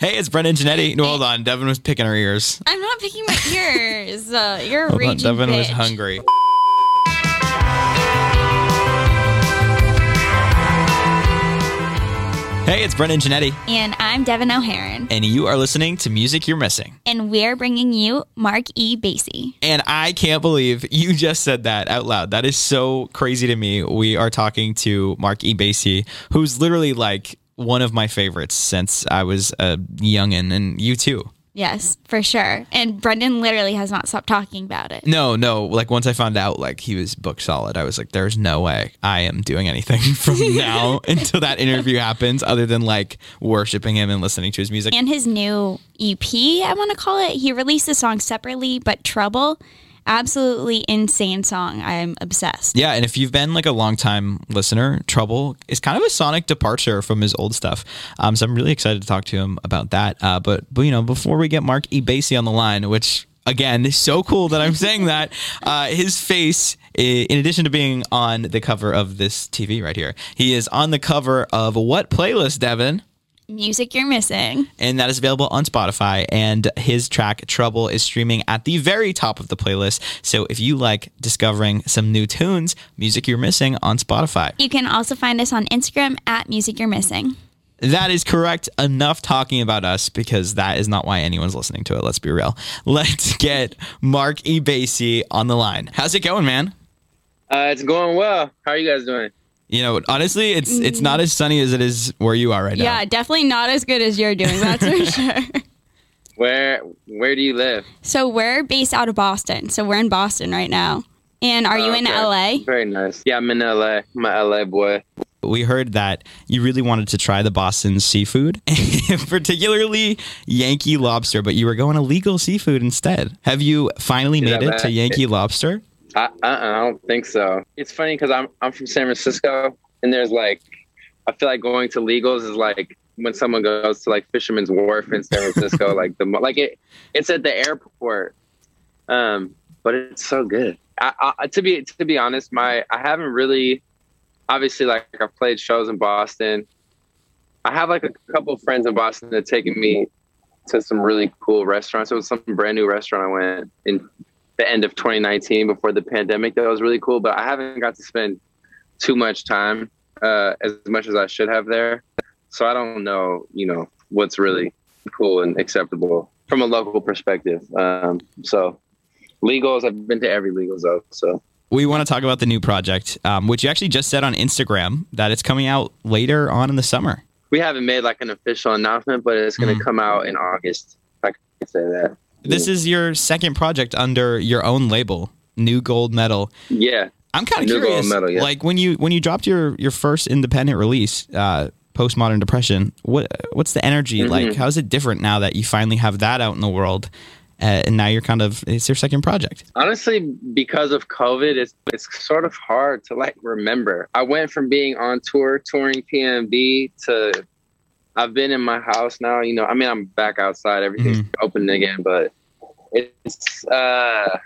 Hey, it's Brendan Janetti. No, hold on. Devin was picking her ears. I'm not picking my ears. Hold on. Devin was picking her ears. I'm not picking my ears. Uh, you're a Hold on. raging Devin was bitch. hungry. Hey, it's Brendan Janetti, And I'm Devin O'Haron. and you are listening to Music You're Missing. And we're bringing you Mark E. Basie. And I can't believe you just said that out loud. That is so crazy to me. We are talking to Mark E. Basie, who's literally like one of my favorites since I was a youngin', and you too. Yes, for sure. And Brendan literally has not stopped talking about it. No, no. Like once I found out like he was book solid, I was like, "There's no way I am doing anything from now until that interview happens, other than like worshiping him and listening to his music." And his new EP, I want to call it, he released the song separately, but Trouble, absolutely insane song. I'm obsessed. Yeah, and if you've been like a long time listener, Trouble is kind of a sonic departure from his old stuff. Um, so I'm really excited to talk to him about that. Uh, but but you know, before we get Mark E. Basie on the line, which again is so cool that I'm saying that, uh, his face. In addition to being on the cover of this TV right here, he is on the cover of what playlist, Devin? Music you're missing. and that is available on Spotify. And his track Trouble is streaming at the very top of the playlist. So if you like discovering some new tunes, music you're missing on Spotify. You can also find us on Instagram at Music You're Missing. That is correct. Enough talking about us because that is not why anyone's listening to it. Let's be real. Let's get Mark E. Basie on the line. How's it going, man? Uh, it's going well. How are you guys doing? You know, honestly, it's it's not mm-hmm. as sunny as it is where you are right now. Yeah, definitely not as good as you're doing, that's for sure. Where Where do you live? So we're based out of Boston. So we're in Boston right now. And are you oh, in Okay. LA? Very nice. Yeah, I'm in LA. I'm a LA boy. we heard that you really wanted to try the Boston seafood, particularly Yankee lobster, but you were going illegal seafood instead. Have you finally Yeah, made it man. to Yankee lobster? I uh I don't think so. It's funny because I'm I'm from San Francisco, and there's like, I feel like going to legals is like when someone goes to like Fisherman's Wharf in San Francisco, like the like it it's at the airport. Um, but it's so good. I, I to be to be honest, my I haven't really, obviously like I've played shows in Boston. I have like a couple of friends in Boston that taken me to some really cool restaurants. It was some brand new restaurant I went in the end of 2019 before the pandemic. That was really cool but i haven't got to spend too much time uh, as much as i should have there. So i don't know you know what's really cool and acceptable from a local perspective. Um, so legals i've been to every legals though so. We want to talk about the new project, um, which you actually just said on Instagram that it's coming out later on in the summer. we haven't made like an official announcement but it's going to Mhm. come out in august. If i can say that This is your second project under your own label, New Gold Medal. yeah I'm kind of curious, Medal, yeah. like when you when you dropped your your first independent release, uh, Postmodern Depression. What what's the energy Mhm. like? How's it different now that you finally have that out in the world, uh, and now you're kind of it's your second project? honestly because of covid it's it's sort of hard to like remember i went from being on tour touring pmd to i've been in my house now you know i mean i'm back outside everything's open again but it's uh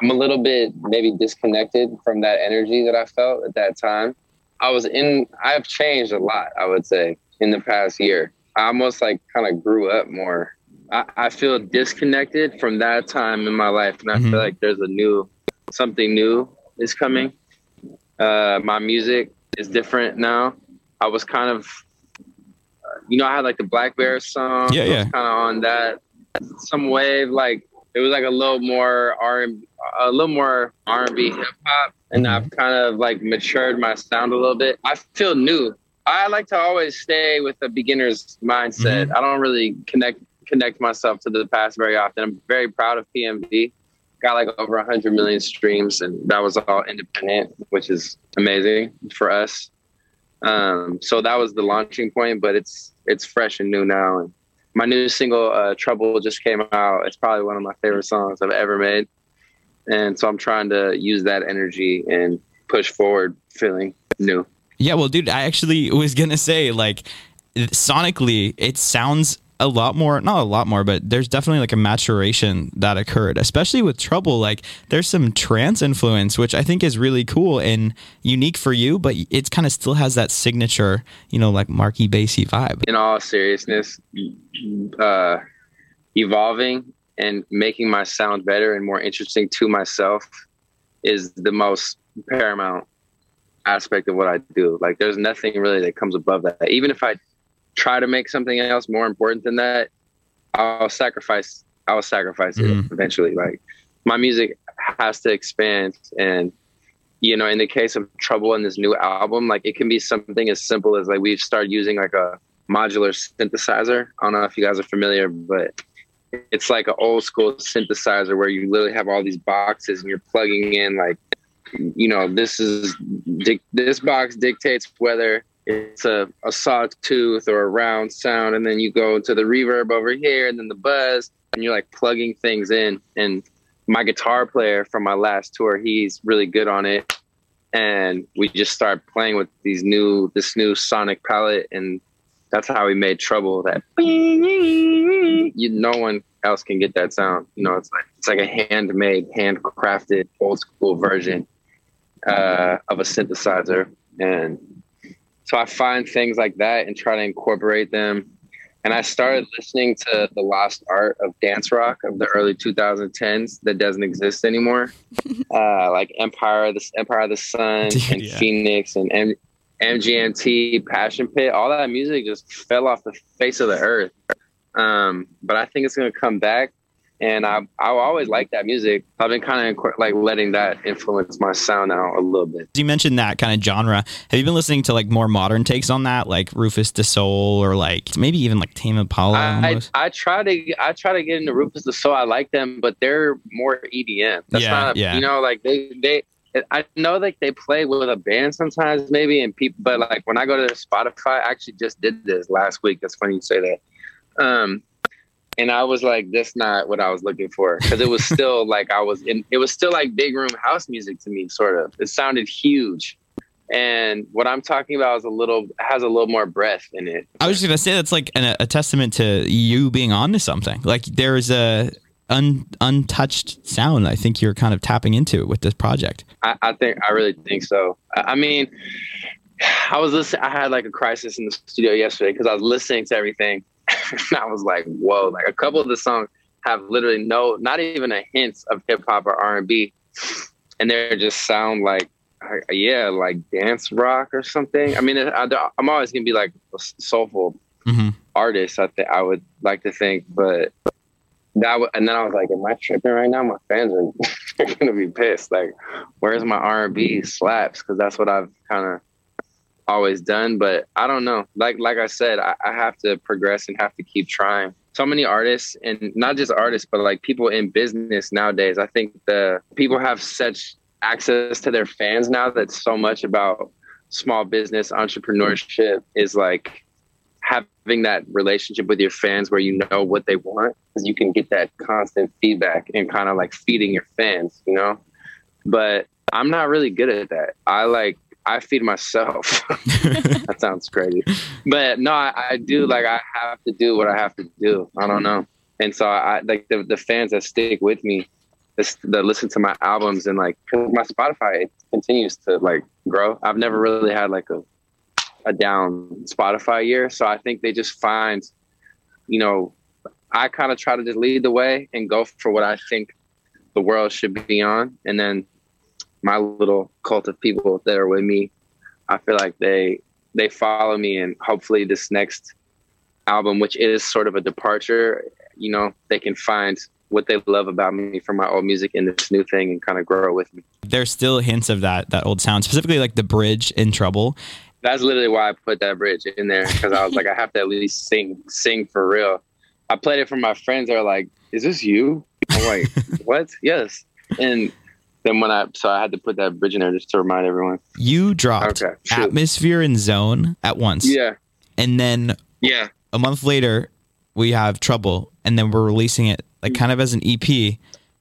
i'm a little bit maybe disconnected from that energy that i felt at that time i was in i've changed a lot i would say in the past year i almost like kind of grew up more I, I feel disconnected from that time in my life, and I Mhm. feel like there's a new, something new is coming. Uh, my music is different now. I was kind of, uh, you know, I had like the blackbear song. Yeah, yeah. Kind of on that, some wave. Like it was like a little more R a little more R and B hip hop, and. I've kind of like matured my sound a little bit. I feel new. I like to always stay with a beginner's mindset. I don't really connect connect myself to the past very often. I'm very proud of PMD. Got like over 100 million streams, and that was all independent, which is amazing for us. Um, so that was the launching point, but it's it's fresh and new now. And my new single, uh, "Trouble," just came out. It's probably one of my favorite songs I've ever made, and so I'm trying to use that energy and push forward, feeling new. Yeah, well, dude, I actually was gonna say like sonically, it sounds a lot more, not a lot more, but there's definitely like a maturation that occurred, especially with Trouble. Like there's some trance influence, which I think is really cool and unique for you, but it kind of still has that signature, you know, like Marky Bassy vibe. In all seriousness, uh, evolving and making my sound better and more interesting to myself is the most paramount aspect of what I do. Like there's nothing really that comes above that. Even if I try to make something else more important than that, I'll sacrifice I'll sacrifice mm-hmm. it eventually. Like my music has to expand and you know, in the case of Trouble in this new album, like it can be something as simple as like we've started using like a modular synthesizer. I don't know if you guys are familiar, but it's like an old school synthesizer where you literally have all these boxes and you're plugging in like you know this is this box dictates whether it's a, a sawtooth or a round sound and then you go to the reverb over here and then the buzz and you're like plugging things in. And my guitar player from my last tour he's really good on it. And we just start playing with these new this new sonic palette and that's how we made trouble that you no one else can get that sound. You know it's like it's like a handmade handcrafted old school version uh, of a synthesizer. And so I find things like that and try to incorporate them. And I started listening to the lost art of dance rock of the early 2010s that doesn't exist anymore, uh, like Empire, the Empire of the Sun, Dude, and yeah. Phoenix, and M- MGMT, Passion Pit. All that music just fell off the face of the earth. Um, but I think it's going to come back and I I always like that music. I've been kind of like letting that influence my sound now a little bit. You mentioned that kind of genre. Have you been listening to like more modern takes on that, like Rüfüs Du Sol, or like maybe even like Tame Impala? I, I, I, try to I try to get into Rüfüs Du Sol. I like them, but they're more EDM. That's yeah, not yeah. you know like they they. I know like they play with a band sometimes, maybe, and people. But like when I go to Spotify, I actually just did this last week. That's funny you say that. Um, and I was like, "That's not what I was looking for," because it was still like I was in. It was still like big room house music to me, sort of. It sounded huge, and what I'm talking about is a little has a little more breath in it. I was just gonna say that's like an, a testament to you being onto something. Like there's a un, untouched sound. I think you're kind of tapping into with this project. I, I think I really think so. I, I mean. I was listening. I had like a crisis in the studio yesterday because I was listening to everything, and I was like, whoa, like a couple of the songs have literally no, not even a hint of hip hop or R and B, and they just sound like, yeah, like dance rock or something. I mean, I, am always gonna be like a soulful mm-hmm. artist. I think I would like to think, but that w- and then I was like, am I tripping right now? My fans are gonna be pissed. Like, where's my R and B slaps? Because that's what I've kind of always done. But I don't know. Like like I said, I, I have to progress and have to keep trying. So many artists, and not just artists, but like people in business nowadays. I think the people have such access to their fans now that so much about small business entrepreneurship is like having that relationship with your fans where you know what they want because you can get that constant feedback and kind of like feeding your fans, you know. But I'm not really good at that. I like I feed myself. that sounds crazy, but no, I, I, do like I have to do what I have to do. I don't know, and so I like the the fans that stick with me, that listen to my albums and like my Spotify continues to like grow. I've never really had like a a down Spotify year, so I think they just find, you know, I kind of try to just lead the way and go for what I think the world should be on, and then my little cult of people that are with me, I feel like they they follow me, and hopefully this next album, which is sort of a departure, you know, they can find what they love about me from my old music in this new thing and kind of grow with me. There's still hints of that that old sound, specifically like the bridge in Trouble. That's literally why I put that bridge in there because I was like, I have to at least sing sing for real. I played it for my friends. They're like, "Is this you?" I'm like, "What?" Yes. And then when I so I had to put that bridge in there just to remind everyone. You dropped okay, atmosphere and zone at once. Yeah. And then yeah, a month later we have trouble, and then we're releasing it like kind of as an EP,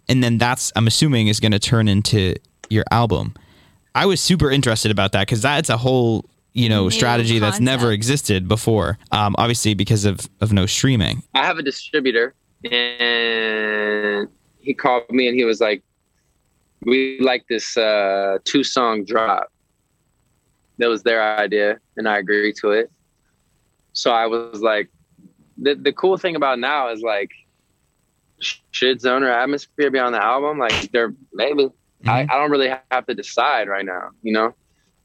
and then that's I'm assuming is going to turn into your album. I was super interested about that because that's a whole you know New strategy that's never existed before. Um, obviously because of of no streaming. I have a distributor, and he called me and he was like, "We like this uh, two song drop." That was their idea, and I agreed to it. So I was like, the the cool thing about now is like, sh- should Zone or Atmosphere be on the album? Like, they're maybe. I, I don't really have to decide right now. You know,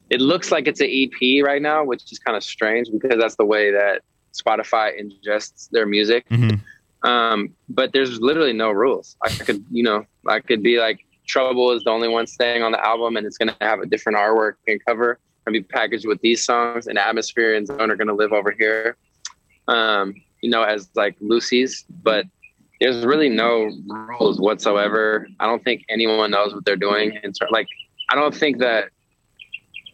it looks like it's an EP right now, which is kind of strange because that's the way that Spotify ingests their music. Mhm. Um, but there's literally no rules. I could, you know, I could be like, Trouble is the only one staying on the album, and it's going to have a different artwork and cover, and be packaged with these songs. And Atmosphere and Zone are going to live over here, um, you know, as like Lucy's. But there's really no rules whatsoever. I don't think anyone knows what they're doing. And like, I don't think that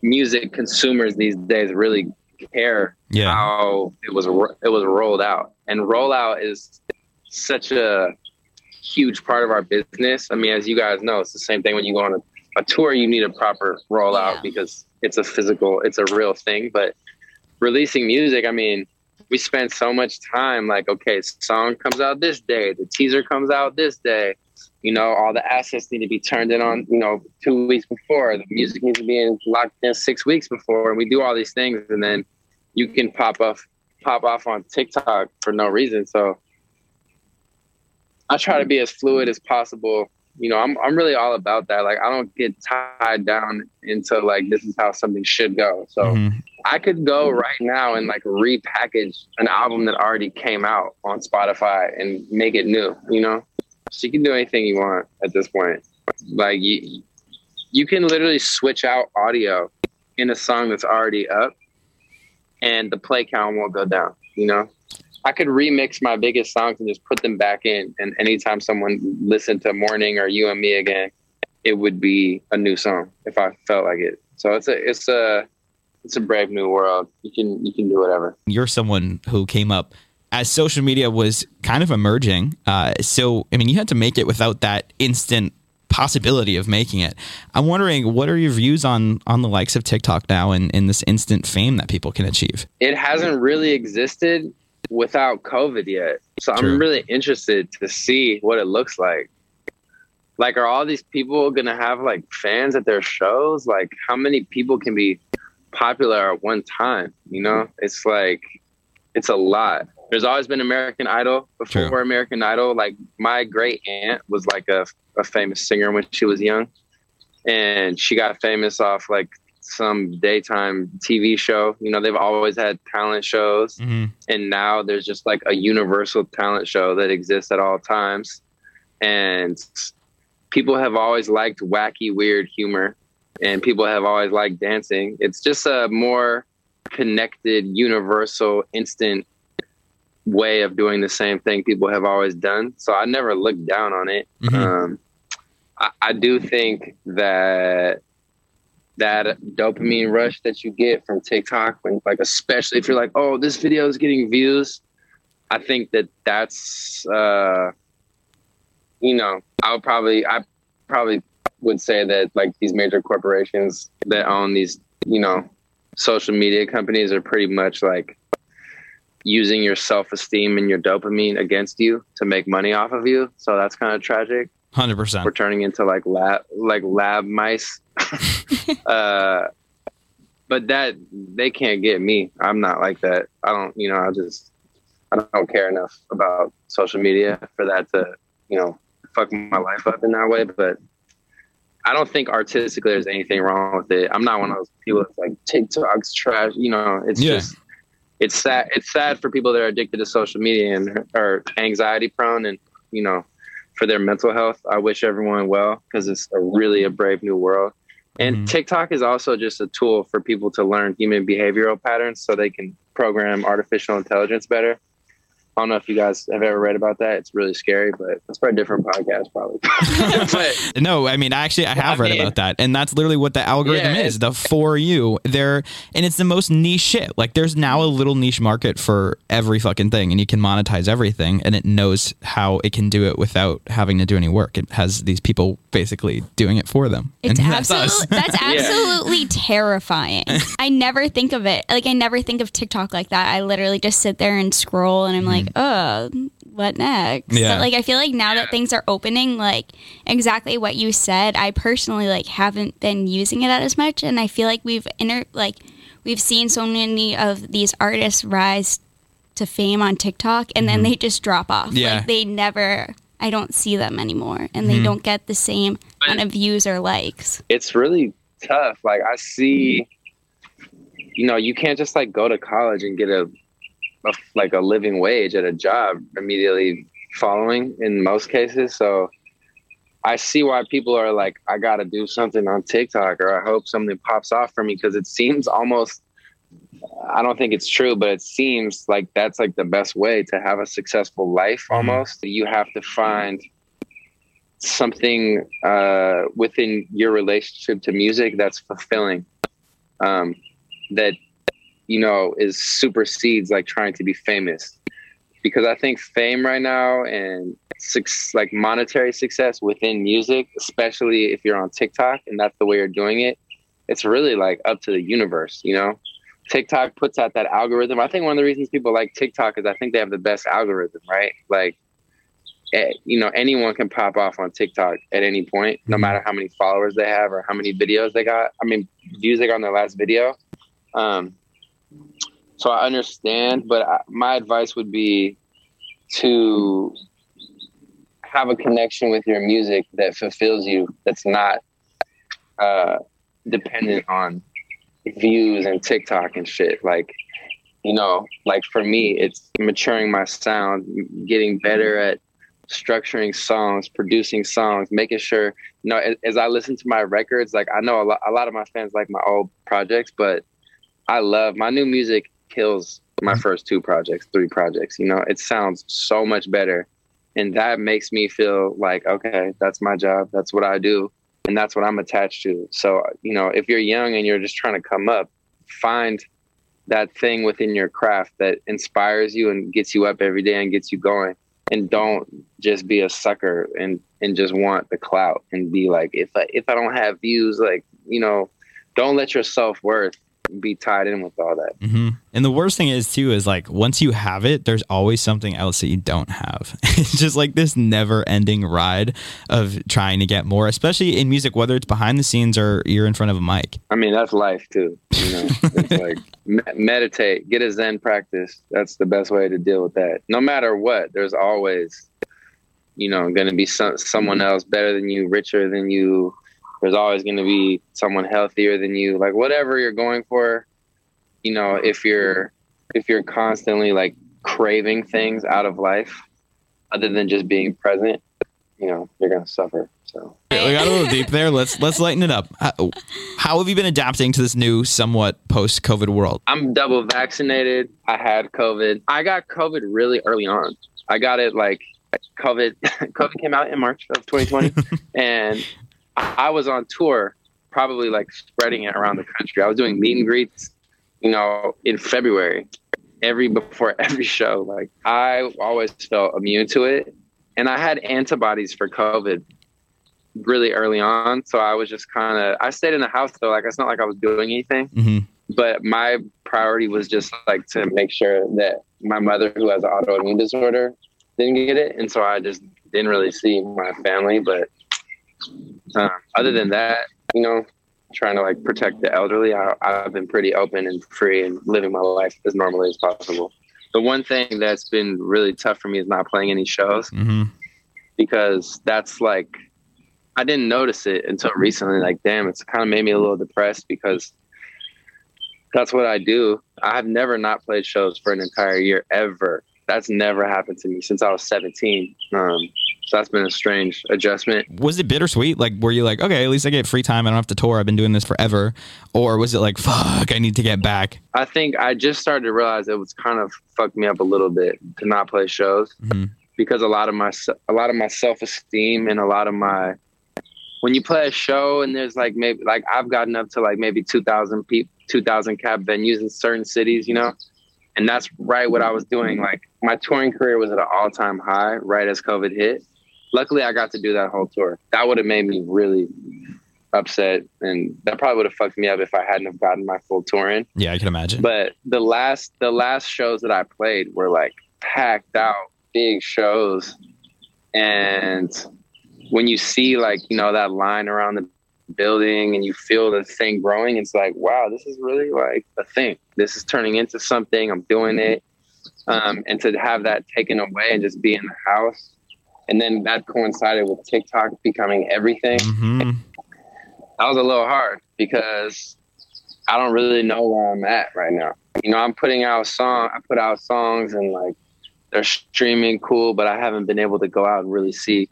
music consumers these days really care Yeah. how it was it was rolled out. And rollout is such a huge part of our business. I mean, as you guys know, it's the same thing when you go on a, a tour. You need a proper rollout Yeah. because it's a physical, it's a real thing. But releasing music, I mean, we spend so much time like, okay, song comes out this day, the teaser comes out this day. You know, all the assets need to be turned in on, you know, two weeks before. The music needs to be in, locked in six weeks before. And we do all these things, and then you can pop off, pop off on TikTok for no reason. So I try to be as fluid as possible. You know, I'm I'm really all about that. Like I don't get tied down into like this is how something should go. So Mhm. I could go right now and like repackage an album that already came out on Spotify and make it new, you know? So you can do anything you want at this point. Like you you can literally switch out audio in a song that's already up and the play count won't go down, you know? I could remix my biggest songs and just put them back in and anytime someone listened to Morning or You and Me again, it would be a new song if I felt like it. So it's a it's a it's a brave new world. You can you can do whatever. You're someone who came up as social media was kind of emerging. Uh, so I mean, you had to make it without that instant possibility of making it. I'm wondering, what are your views on on the likes of TikTok now and in this instant fame that people can achieve? It hasn't really existed without COVID yet. So True. I'm really interested to see what it looks like. Like, are all these people gonna have like fans at their shows? Like, how many people can be popular at one time? You know, it's like it's a lot. There's always been American Idol before True. American Idol. Like my great aunt was like a, a famous singer when she was young, and she got famous off like some daytime TV show. You know, they've always had talent shows, Mm-hmm. and now there's just like a universal talent show that exists at all times, and people have always liked wacky, weird humor, and people have always liked dancing. It's just a more connected, universal, instant way of doing the same thing people have always done. So I never looked down on it. Mhm. Um, I, I do think that that dopamine rush that you get from TikTok, when like especially if you're like, oh, this video is getting views, I think that that's uh, you know, I would probably I probably would say that like these major corporations that own these, you know, social media companies are pretty much like using your self-esteem and your dopamine against you to make money off of you. So that's kind of tragic. Hundred percent. We're turning into like lab like lab mice. uh but that they can't get me. I'm not like that. I don't, you know, I just I don't care enough about social media for that to, you know, fuck my life up in that way. But I don't think artistically there's anything wrong with it. I'm not one of those people that's like TikTok's trash. You know, it's Yeah. just it's sad. It's sad for people that are addicted to social media and are anxiety prone, and you know, for their mental health. I wish everyone well because it's a really a brave new world. And Mhm. TikTok is also just a tool for people to learn human behavioral patterns so they can program artificial intelligence better. I don't know if you guys have ever read about that. It's really scary, but it's for a different podcast, probably. but No, I mean, actually, I have I read mean- about that, and that's literally what the algorithm Yeah, is. The for you, there, and it's the most niche shit. Like, there's now a little niche market for every fucking thing, and you can monetize everything, and it knows how it can do it without having to do any work. It has these people basically doing it for them. It's And that's us. absolutely that's absolutely terrifying. I never think of it like I never think of TikTok like that. I literally just sit there and scroll, and I'm like, oh, what next? Mm-hmm. Yeah. But, like I feel like now that things are opening, like exactly what you said. I personally like haven't been using it as much, and I feel like we've inter like we've seen so many of these artists rise to fame on TikTok, and then they just drop off. Mm-hmm. Yeah. Mm-hmm. Like they never. I don't see them anymore, and they don't get the same amount of views or likes. it's really tough. Like I see, you know, you can't just like go to college and get a, a like a living wage at a job immediately following in most cases. So I see why people are like, I got to do something on TikTok or I hope something pops off for me because it seems almost. I don't think it's true, but it seems like that's like the best way to have a successful life almost. You have to find something uh, within your relationship to music that's fulfilling um, that you know is supersedes like trying to be famous because i think fame right now and suc like monetary success within music especially if you're on tiktok and that's the way you're doing it it's really like up to the universe you know tiktok puts out that algorithm i think one of the reasons people like tiktok is i think they have the best algorithm right like you know anyone can pop off on TikTok at any point, no matter how many followers they have or how many videos they got. I mean, views they got on their last video. Um, so I understand, but I, my advice would be to have a connection with your music that fulfills you. That's not uh, dependent on views and TikTok and shit. Like, you know, like for me, it's maturing my sound, getting better at structuring songs, producing songs, making sure, you know, as, as I listen to my records, like I know a lot, a lot of my fans like my old projects, but I love my new music kills my mm-hmm. first two projects, three projects. You know, it sounds so much better. And that makes me feel like, okay, that's my job. That's what I do. And that's what I'm attached to. So, you know, if you're young and you're just trying to come up, find that thing within your craft that inspires you and gets you up every day and gets you going and don't just be a sucker and and just want the clout and be like if I if I don't have views like you know don't let your self-worth be tied in with all that. Hmm And the worst thing is too is like once you have it, there's always something else that you don't have. it's just like this never-ending ride of trying to get more, especially in music, whether it's behind the scenes or you're in front of a mic. I mean that's life too you know? It's like me- meditate get a zen practice. That's the best way to deal with that. No matter what there's always you know going to be some, someone else better than you richer than you there's always going to be someone healthier than you like whatever you're going for you know if you're if you're constantly like craving things out of life other than just being present you know you're going to suffer so We got a little deep there. Let's let's lighten it up. How, how have you been adapting to this new, somewhat post-COVID world? I'm double vaccinated. I had COVID. I got COVID really early on. I got it like COVID. COVID came out in March of 2020, and I was on tour, probably like spreading it around the country. I was doing meet and greets, you know, in February, every before every show. Like I always felt immune to it, and I had antibodies for COVID really early on. So I was just kind of. I stayed in the house though. Like it's not like I was doing anything hmm but my priority was just like to make sure that my mother who has an autoimmune disorder didn't get it and so i just didn't really see my family but uh, other than that you know trying to like protect the elderly I, i've been pretty open and free and living my life as normally as possible the one thing that's been really tough for me is not playing any shows hmm because that's like I didn't notice it until recently. Like, damn, it's kind of made me a little depressed because that's what I do. I have never not played shows for an entire year ever. That's never happened to me since I was 17. Um, so that's been a strange adjustment. Was it bittersweet? Like, were you like, okay, at least I get free time. I don't have to tour. I've been doing this forever. Or was it like, fuck, I need to get back? I think I just started to realize it was kind of fucked me up a little bit to not play shows Mhm. because a lot of my a lot of my self esteem and a lot of my when you play a show and there's like maybe like I've gotten up to like maybe two thousand people, two thousand cab venues in certain cities, you know, and that's right what I was doing. Like my touring career was at an all time high right as COVID hit, luckily I got to do that whole tour. That would have made me really upset and that probably would have fucked me up if I hadn't have gotten my full tour in. Yeah, I can imagine. But the last the last shows that I played were like packed out big shows and when you see like, you know, that line around the building and you feel the thing growing, it's like, wow, this is really like a thing. This is turning into something. I'm doing it. Um, and to have that taken away and just be in the house. And then that coincided with TikTok becoming everything. hmm That was a little hard because I don't really know where I'm at right now. You know, I'm putting out song, I put out songs and like they're streaming cool, but I haven't been able to go out and really see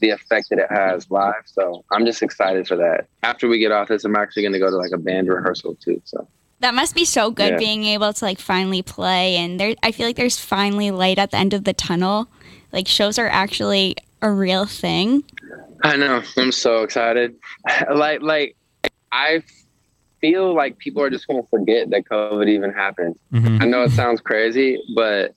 the effect that it has live. So I'm just excited for that. After we get off this, I'm actually going to go to like a band rehearsal too. So That must be so good Yeah. being able to like finally play and there I feel like there's finally light at the end of the tunnel. Like shows are actually a real thing. I know I'm so excited. like, like I feel like people are just going to forget that COVID even happened. hmm I know it sounds crazy, but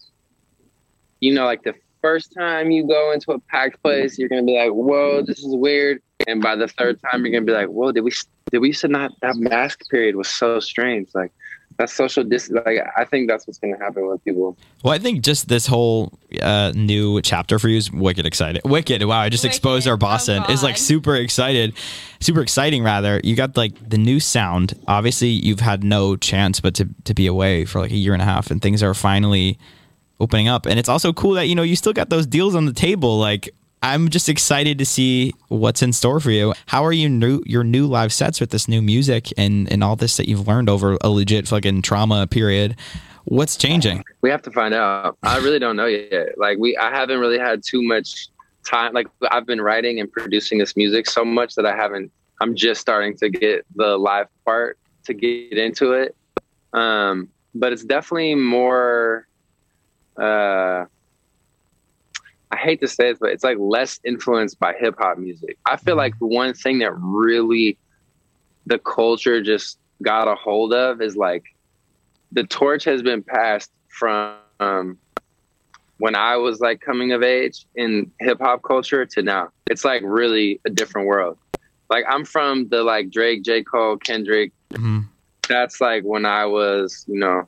you know, like the first time you go into a packed place, you're gonna be like, "Whoa, this is weird," and by the third time, you're gonna be like, "Whoa, did we did we used to not that mask period was so strange?" Like that social distance. Like I think that's what's gonna happen with people. Well, I think just this whole uh, new chapter for you is wicked excited. Wicked! Wow, I just exposed our Wicked. Oh, Boston. is like super excited, super exciting. Rather, you got like the new sound. Obviously, you've had no chance but to to be away for like a year and a half, and things are finally opening up. And it's also cool that you know you still got those deals on the table. Like I'm just excited to see what's in store for you. How are you new your new live sets with this new music and and all this that you've learned over a legit fucking trauma period? What's changing? We have to find out. I really don't know yet. Like we, I haven't really had too much time. Like I've been writing and producing this music so much that I haven't. I'm just starting to get the live part to get into it. Um, but it's definitely more. Uh, hate to say it, but it's like less influenced by hip hop music. I feel like the one thing that really the culture just got a hold of is like the torch has been passed from um, when I was like coming of age in hip hop culture to now. It's like really a different world. Like I'm from the like Drake, J. Cole, Kendrick. Mhm. That's like when I was, you know,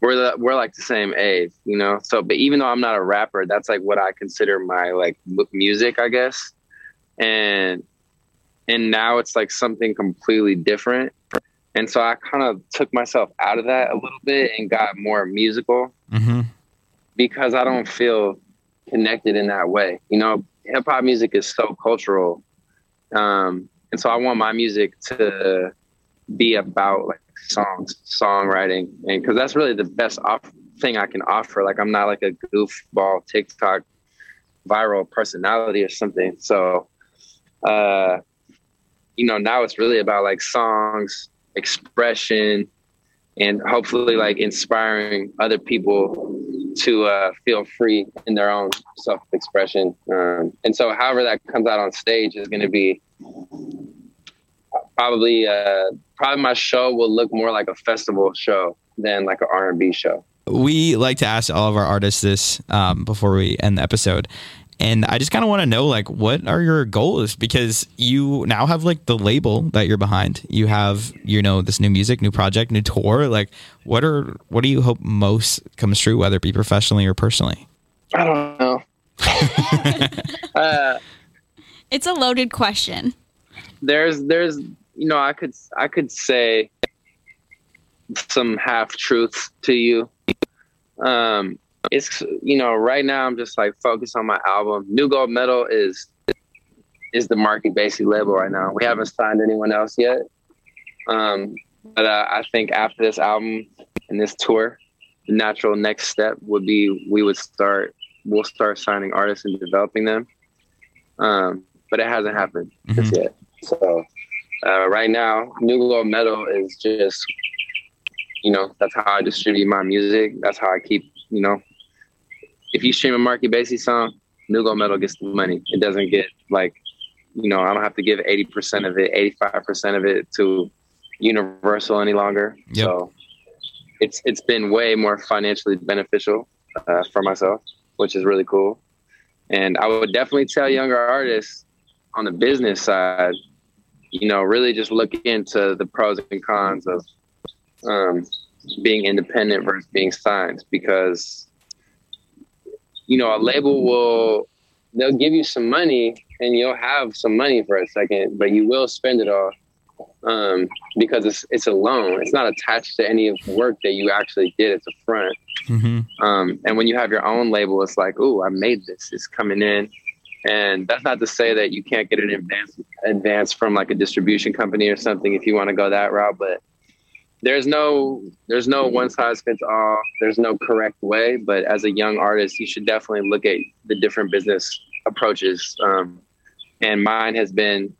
we're the, we're like the same age, you know. So, but even though I'm not a rapper, that's like what I consider my like mu- music, I guess. And and now it's like something completely different. And so I kind of took myself out of that a little bit and got more musical Mm-hmm. because I don't feel connected in that way. You know, hip hop music is so cultural. Um, and so I want my music to be about like songs, songwriting, and because that's really the best off- thing I can offer. Like I'm not like a goofball TikTok viral personality or something. So, uh, you know, now it's really about like songs, expression, and hopefully like inspiring other people to uh, feel free in their own self-expression. Um, and so, however that comes out on stage is going to be probably uh, probably my show will look more like a festival show than like an R&B show. we like to ask all of our artists this um, before we end the episode and i just kind of want to know like what are your goals because you now have like the label that you're behind you have you know this new music new project new tour like what are what do you hope most comes true whether it be professionally or personally I don't know. uh, It's a loaded question. there's there's you know I could I could say some half truths to you. Um, it's you know right now I'm just like focused on my album. New Gold Medal is is the market Basie label right now. We haven't signed anyone else yet. Um, but uh, I think after this album and this tour, the natural next step would be we would start we'll start signing artists and developing them. Um, but it hasn't happened just yet. So uh, right now, New Gold Metal is just, you know, that's how I distribute my music. That's how I keep, you know, if you stream a Marky Basie song, New Gold Metal gets the money. It doesn't get like, you know, I don't have to give 80% of it, 85% of it to Universal any longer. Yep. So it's it's been way more financially beneficial uh, for myself, which is really cool. And I would definitely tell younger artists on the business side, you know, really just look into the pros and cons of um, being independent versus being signed because, you know, a label will, they'll give you some money and you'll have some money for a second, but you will spend it all um, because it's it's a loan. It's not attached to any of the work that you actually did It's a front. Mm-hmm. Um, and when you have your own label, it's like, oh, I made this. It's coming in. And that's not to say that you can't get an advance advance from like a distribution company or something if you want to go that route. But there's no there's no one size fits all. There's no correct way. But as a young artist, you should definitely look at the different business approaches. Um, and mine has been,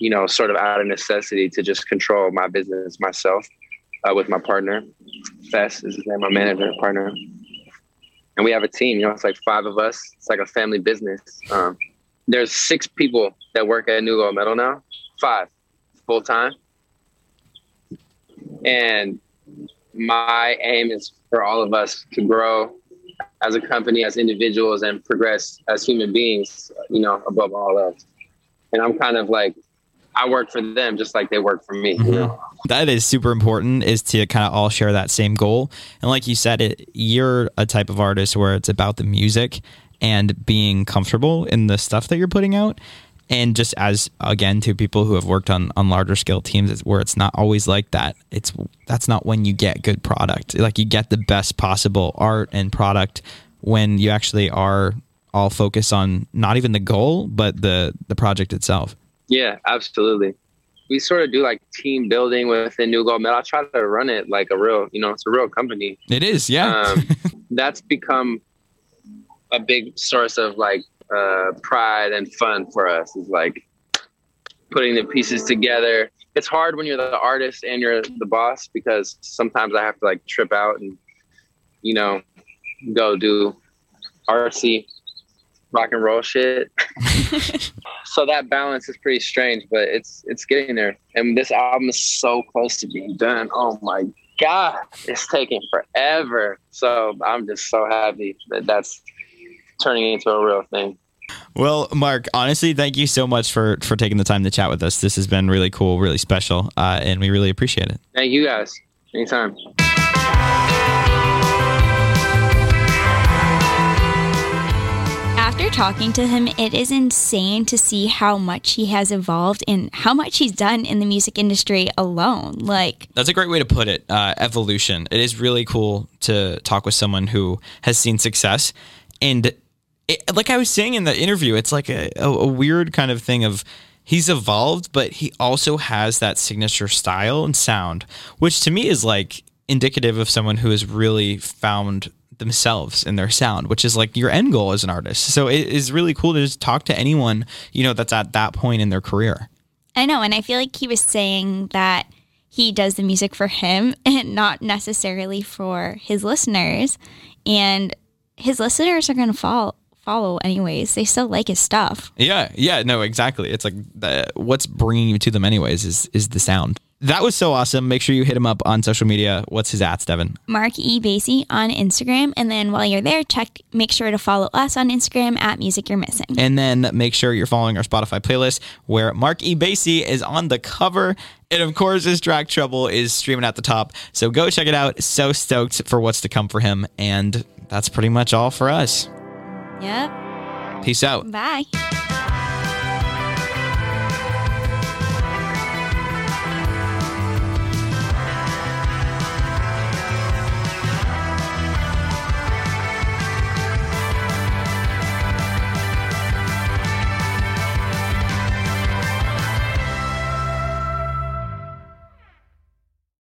you know, sort of out of necessity to just control my business myself uh, with my partner. Fess is his name, my manager partner. And we have a team, you know, it's like five of us. It's like a family business. Um, there's six people that work at New Gold Metal now, five full time. And my aim is for all of us to grow as a company, as individuals, and progress as human beings, you know, above all else. And I'm kind of like I work for them just like they work for me. Mm-hmm. You know? That is super important is to kind of all share that same goal. And like you said, it you're a type of artist where it's about the music and being comfortable in the stuff that you're putting out. And just as again to people who have worked on on larger scale teams, where it's not always like that. It's that's not when you get good product. Like you get the best possible art and product when you actually are all focused on not even the goal, but the the project itself. Yeah, absolutely. We sort of do like team building within New Gold Metal. I try to run it like a real, you know, it's a real company. It is, yeah. um, that's become a big source of like uh, pride and fun for us. Is like putting the pieces together. It's hard when you're the artist and you're the boss because sometimes I have to like trip out and you know go do RC rock and roll shit. so that balance is pretty strange, but it's it's getting there. And this album is so close to being done. Oh my god, it's taking forever. So I'm just so happy that that's turning into a real thing. Well, Mark, honestly, thank you so much for for taking the time to chat with us. This has been really cool, really special, uh, and we really appreciate it. Thank you guys. Anytime. After talking to him, it is insane to see how much he has evolved and how much he's done in the music industry alone. Like that's a great way to put it. Uh, evolution. It is really cool to talk with someone who has seen success, and it, like I was saying in the interview, it's like a, a, a weird kind of thing of he's evolved, but he also has that signature style and sound, which to me is like indicative of someone who has really found themselves and their sound, which is like your end goal as an artist. So it is really cool to just talk to anyone, you know, that's at that point in their career. I know. And I feel like he was saying that he does the music for him and not necessarily for his listeners. And his listeners are going to follow follow anyways. They still like his stuff. Yeah, yeah, no, exactly. It's like the, what's bringing you to them anyways is is the sound. That was so awesome. Make sure you hit him up on social media. What's his at, Devin? Mark E. Basie on Instagram. And then while you're there, check make sure to follow us on Instagram at Music You're Missing. And then make sure you're following our Spotify playlist where Mark E. Basie is on the cover. And of course, his track Trouble is streaming at the top. So go check it out. So stoked for what's to come for him. And that's pretty much all for us. Yep. Peace out. Bye.